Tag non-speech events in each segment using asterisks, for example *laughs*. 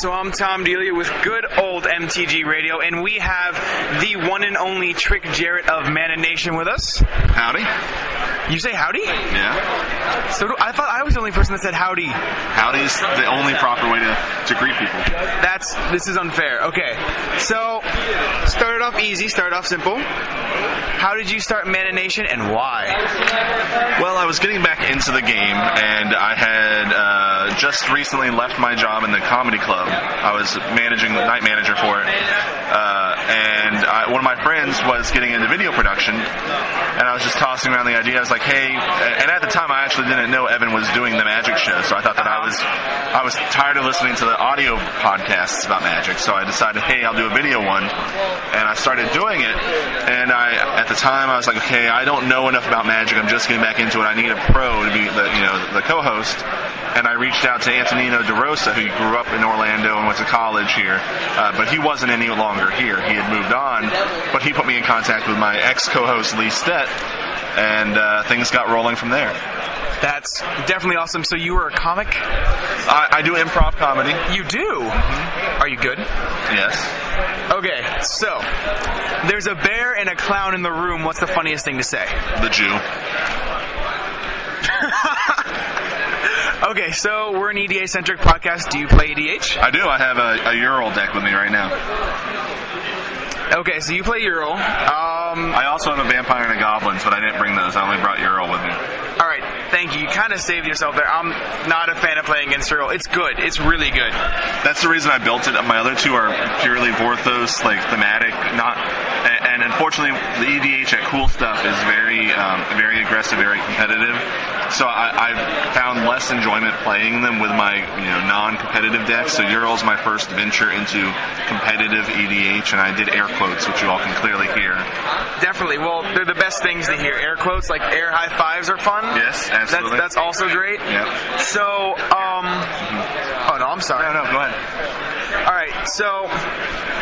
so I'm Tom Delia with good old MTG Radio, and we have the one and only Trick Jarrett of Mana Nation with us. Howdy. You say howdy? Yeah. So do, I thought I was the only person that said howdy. Howdy is the only proper way to, to greet people. That's this is unfair. Okay, so started off easy, started off simple. How did you start Mana Nation and why? Well, I was getting back into the game, and I had uh, just recently left my job in the comedy club. I was managing the night manager for it, uh, and I, one of my friends was getting into video production, and I was just tossing around the idea. I was like, "Hey," and at the time I actually didn't know Evan was doing the magic show, so I thought that I was I was tired of listening to the audio podcasts about magic, so I decided, "Hey, I'll do a video one," and I started doing it, and I at the time I was like, "Okay, I don't know enough about magic. I'm just getting back into it. I need a pro to be the you know the co-host." And I reached out to Antonino DeRosa, who grew up in Orlando and went to college here, uh, but he wasn't any longer here. He had moved on, but he put me in contact with my ex-co-host Lee Stett, and uh, things got rolling from there. That's definitely awesome. So you were a comic? I, I do improv comedy. You do? Are you good? Yes. Okay, so there's a bear and a clown in the room. What's the funniest thing to say? The Jew. Okay, so we're an EDH centric podcast. Do you play EDH? I do. I have a, a Uril deck with me right now. Okay, so you play Uril. Um, I also have a vampire and a goblins, but I didn't bring those. I only brought Uril with me. all right, thank you. You kind of saved yourself there. I'm not a fan of playing against Uril. It's good. It's really good. That's the reason I built it. My other two are purely Vorthos, like thematic, not. And, and unfortunately, the EDH at Cool Stuff is very, um, very aggressive, very competitive. So I, found less enjoyment playing them with my, you know, non-competitive decks. So Uril's my first venture into competitive EDH, and I did air quotes, which you all can clearly hear. Definitely. Well, they're the best things to hear. Air quotes, like air high fives, are fun. Yes, absolutely. That's, that's also great. Yep. So, um, no, I'm sorry. No, no, go ahead. All right, so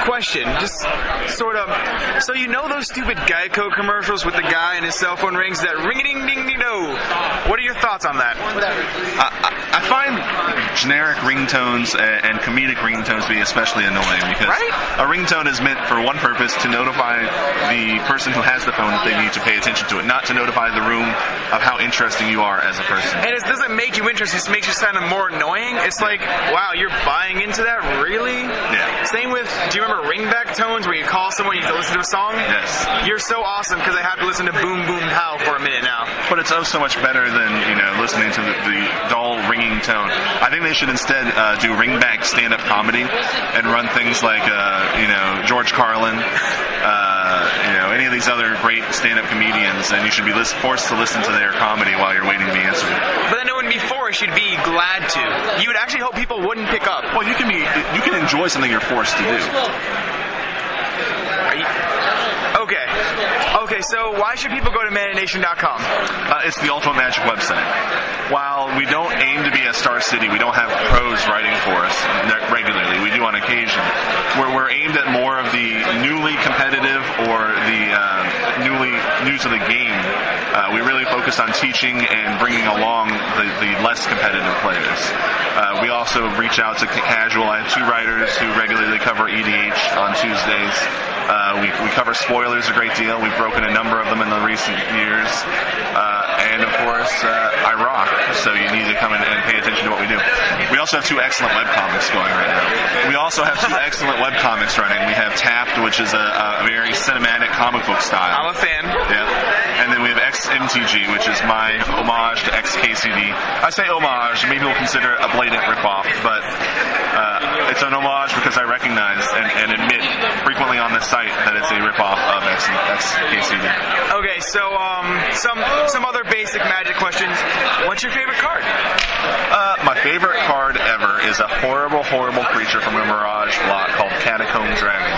question, just sort of, so you know those stupid Geico commercials with the guy and his cell phone rings that ring a ding ding ding do. What are your thoughts on that? I, I I find generic ringtones and, and comedic ringtones to be especially annoying because Right? a ringtone is meant for one purpose to notify the person who has the phone that they need to pay attention to it, not to notify the room of how interesting you are as a person. And it doesn't make you interesting; it just makes you sound more annoying. It's like, wow, you're buying into that, really? Yeah. Same with, do you remember ringback tones where you call someone, you have to listen to a song? Yes. You're so awesome because I have to listen to Boom Boom Pow for a minute now. But it's oh so much better than you know listening to the, the dull ringing tone. I think they should instead uh, do ringback stand-up comedy and run things like uh, you know George Carlin, uh, you know any of these other great stand-up comedians, and you should be lis- forced to listen to their comedy while you're waiting to be answered. But then it wouldn't be forced; you'd be glad to. You would actually hope people wouldn't pick up. Well, you can be you can enjoy something you're forced to do. Are you- Okay. Okay, so why should people go to mananation.com? Uh, it's the Ultimate Magic website. While we don't aim to be a star city, we don't have pros writing for us regularly. We do on occasion. We're, we're aimed at more of the newly competitive or the uh, newly the game. Uh, we really focus on teaching and bringing along the, the less competitive players. Uh, we also reach out to casual. I have two writers who regularly cover EDH on Tuesdays. Uh, we, we cover spoilers a great deal. We've broken a number of them in the recent years. Uh, and of course, uh, I rock, so you need to come in and pay attention to what we do. We also have two excellent webcomics going right now. We also have two excellent webcomics running. We have Tapped, which is a, a very cinematic comic book style. I'm a fan. Yeah. And then we have XMTG, which is my homage to XKCD. I say homage, maybe we'll consider it a blatant ripoff, but uh, it's an homage because I recognize and, and admit frequently on this site that it's a ripoff of X, XKCD. Okay, so um, some some other basic magic questions. What's your favorite card? Uh, my favorite card ever is a horrible, horrible creature from a Mirage block called Catacomb Dragon.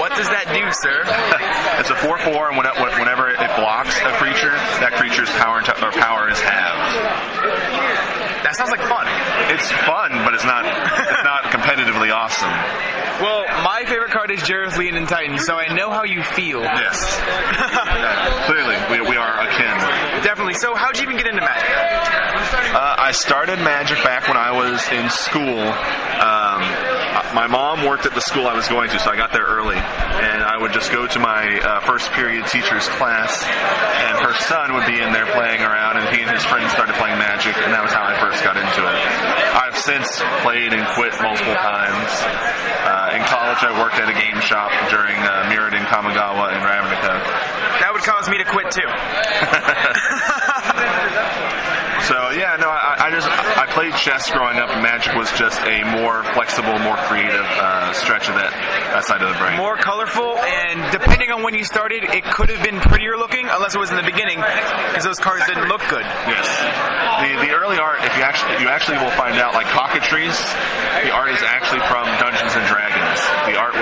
What does that do, sir? *laughs* it's a 4-4, and whenever it blocks a creature, that creature's power or power is halved. That sounds like fun. It's fun, but it's not it's not competitively awesome. Well, my favorite card is Jareth Leonine Titan, so I know how you feel. Yes. Yeah, clearly, we, we are akin. Definitely. So, how'd you even get into magic? Uh, I started Magic back when I was in school. Uh, my mom worked at the school I was going to, so I got there early, and I would just go to my uh, first period teacher's class, and her son would be in there playing around, and he and his friends started playing Magic, and that was how I first got into it. I've since played and quit multiple times. Uh, in college, I worked at a game shop during uh, Mirrodin, Kamigawa, and Ravnica. That would cause me to quit too. *laughs* *laughs* So yeah, no, I, I just I played chess growing up, and Magic was just a more flexible, more creative uh, stretch of that, that side of the brain. More colorful, and depending on when you started, it could have been prettier looking, unless it was in the beginning, because those cards didn't look good. Yes. The the early art, if you actually you actually will find out, like Cockatrice, the art is actually from Dungeons and Dragons. The art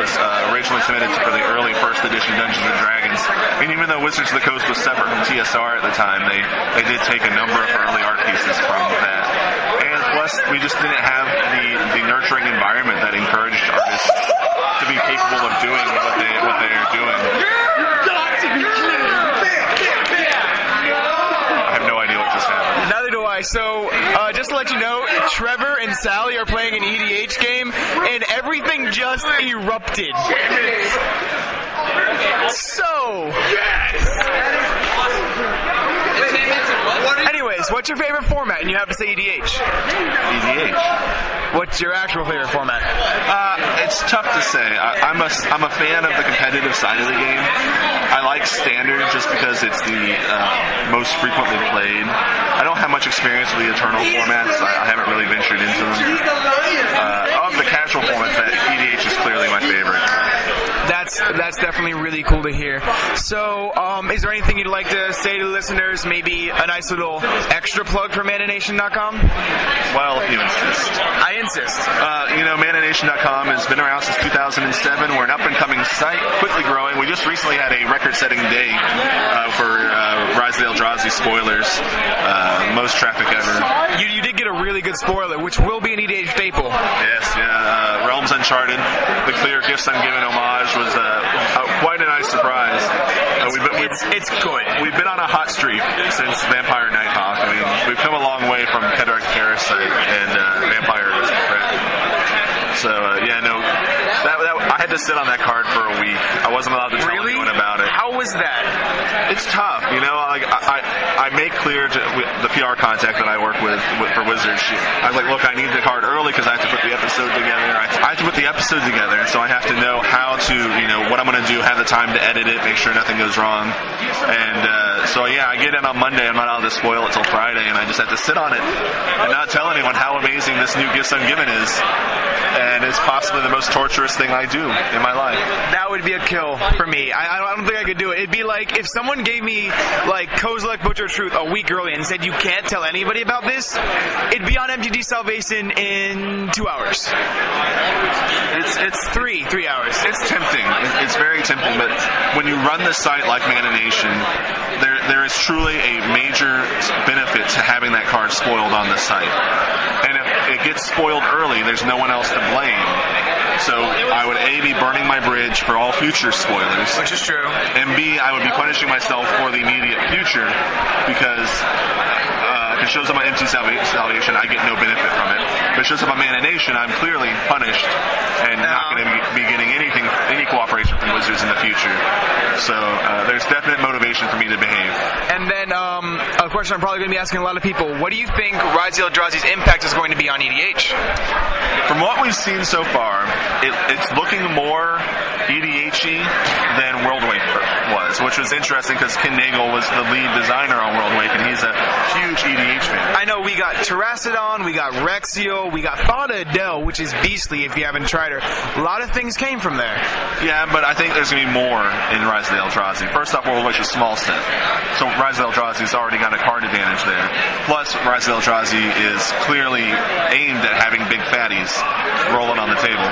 originally submitted for the early first edition Dungeons and Dragons, and even though Wizards of the Coast was separate from TSR at the time, they they did take a number of early art pieces from that. And plus, we just didn't have the the nurturing environment that encouraged artists to be capable of doing what they what they are doing. I have no idea what just happened. So, uh, just to let you know, Trevor and Sally are playing an EDH game, and everything just erupted. So. Anyways, what's your favorite format? And you have to say EDH. EDH. What's your actual favorite format? Uh, it's tough to say. I, I'm a I'm a fan of the competitive side of the game. I like standard just because it's the uh, most frequently played. I don't have much experience with the eternal formats. I, I haven't really ventured into them. Uh, the casual formats, that EDH is clearly my favorite. That's that's definitely really cool to hear. So, um, is there anything you'd like to say to listeners? Maybe a nice little extra plug for ManaNation.com? Well, if you insist. I insist. Uh, you know, ManaNation.com has been around since 2007. We're an up-and-coming site, quickly growing. We just recently had a record-setting day uh, for uh, Rise of the Eldrazi spoilers, uh, most traffic ever. You, you did get a really good spoiler, which will be an EDH staple. Yes, yeah. Uh, Realms Uncharted, the clear gifts I'm giving homage was uh, quite a nice surprise. Uh, we've, been, It's it's good. we've been on a hot streak since Vampire Nighthawk. I mean, we've come a long way from Kederekt Parasite and uh, Vampire Aristocrat. So uh, yeah, no, that, that I had to sit on that card for a week. I wasn't allowed to tell Really? anyone about it. How was that? It's tough, you know. Like I, I, I make clear to the PR contact that I work with, with for Wizards. She, I was like, look, I need the card early because I have to put the episode together. I, I have to put the episode together, and so I have to know how to, you know, what I'm going to do, have the time to edit it, make sure nothing goes wrong. And uh, so yeah, I get in on Monday. I'm not allowed to spoil it till Friday, and I just have to sit on it and not tell anyone how amazing this new Gifts Ungiven is. And it's possibly the most torturous thing I do in my life. That would be a kill for me. I, I don't- think I could do it. It'd be like if someone gave me like Kozilek Butcher Truth a week early and said you can't tell anybody about this. It'd be on MTG Salvation in two hours. It's it's Three, three hours. It's tempting. It's very tempting, but when you run the site like Mana Nation, there there is truly a major benefit to having that card spoiled on the site. And if it gets spoiled early, there's no one else to blame. So I would A be burning my bridge for all future spoilers. Which is true. And B, I would be punishing myself for the immediate future because if it shows up on MT Salva- Salvation, I get no benefit from it. If it shows up on Mana Nation, I'm clearly punished and not going to be getting anything, any cooperation from Wizards in the future. So uh, there's definite motivation for me to behave. And then um, a question I'm probably going to be asking a lot of people: What do you think Rise of the Eldrazi's impact is going to be on EDH? From what we've seen so far, it, it's looking more Than Worldwake was, which was interesting because Ken Nagle was the lead designer on Worldwake, and he's a huge EDH fan. I know we got Terastodon, we got Wrexial, we got Thada Adel, which is beastly if you haven't tried her. A lot of things came from there. Yeah, but I think there's going to be more in Rise of the Eldrazi. First off, World is small set. So Rise of the Eldrazi's already got a card advantage there. Plus, Rise of the Eldrazi is clearly aimed at having big fatties rolling on the table.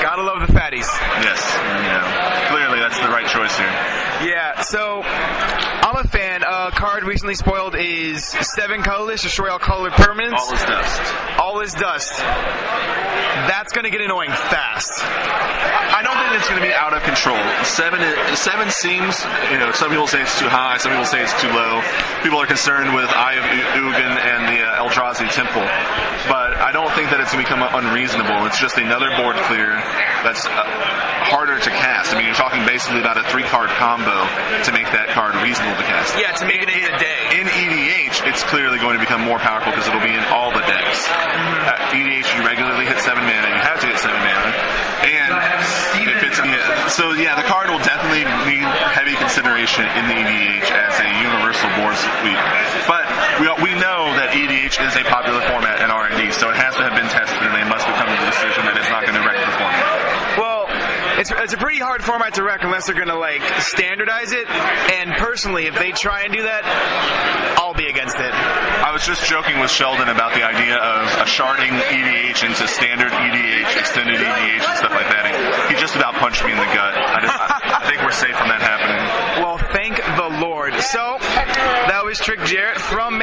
Gotta love the fatties. Yes, you know, clearly that's the right choice here. Yeah, so. Uh, uh, card recently spoiled is seven colorless, destroy all colored permanents. All is dust. All is dust. That's going to get annoying fast. I don't think it's going to be out of control. Seven, seven seems, you know, some people say it's too high, some people say it's too low. People are concerned with Eye of Ugin and the uh, Eldrazi Temple, but I don't think that it's going to become unreasonable. It's just another board clear that's uh, harder to cast. I mean, you're talking basically about a three-card combo to make that card reasonable to cast. Yeah, to make a day. In EDH, it's clearly going to become more powerful because it'll be in all the decks. At EDH, you regularly hit seven mana. You have to hit seven mana, and if it's yeah, so yeah, the card will definitely need heavy consideration in the EDH as a universal board sweep. But we we know that EDH is a popular format in R&D, so it has to have been tested, and they must have come to the decision that it's not going to wreck the format. Well, it's, it's a pretty hard format to wreck unless they're going to like standardize it. And personally, if they try and do that, I'll be against it. I was just joking with Sheldon about the idea of a sharding EDH into standard EDH, extended EDH, and stuff like that. He, he just about punched me in the gut. I, just, I, I think we're safe from that happening. Well, thank the Lord. So, that was Trick Jarrett from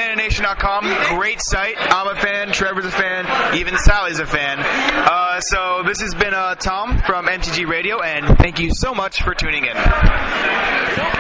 Great site. I'm a fan. Trevor's a fan. Even Sally's a fan. Uh, so, this has been uh, Tom from MTG Radio, and thank you so much for tuning in.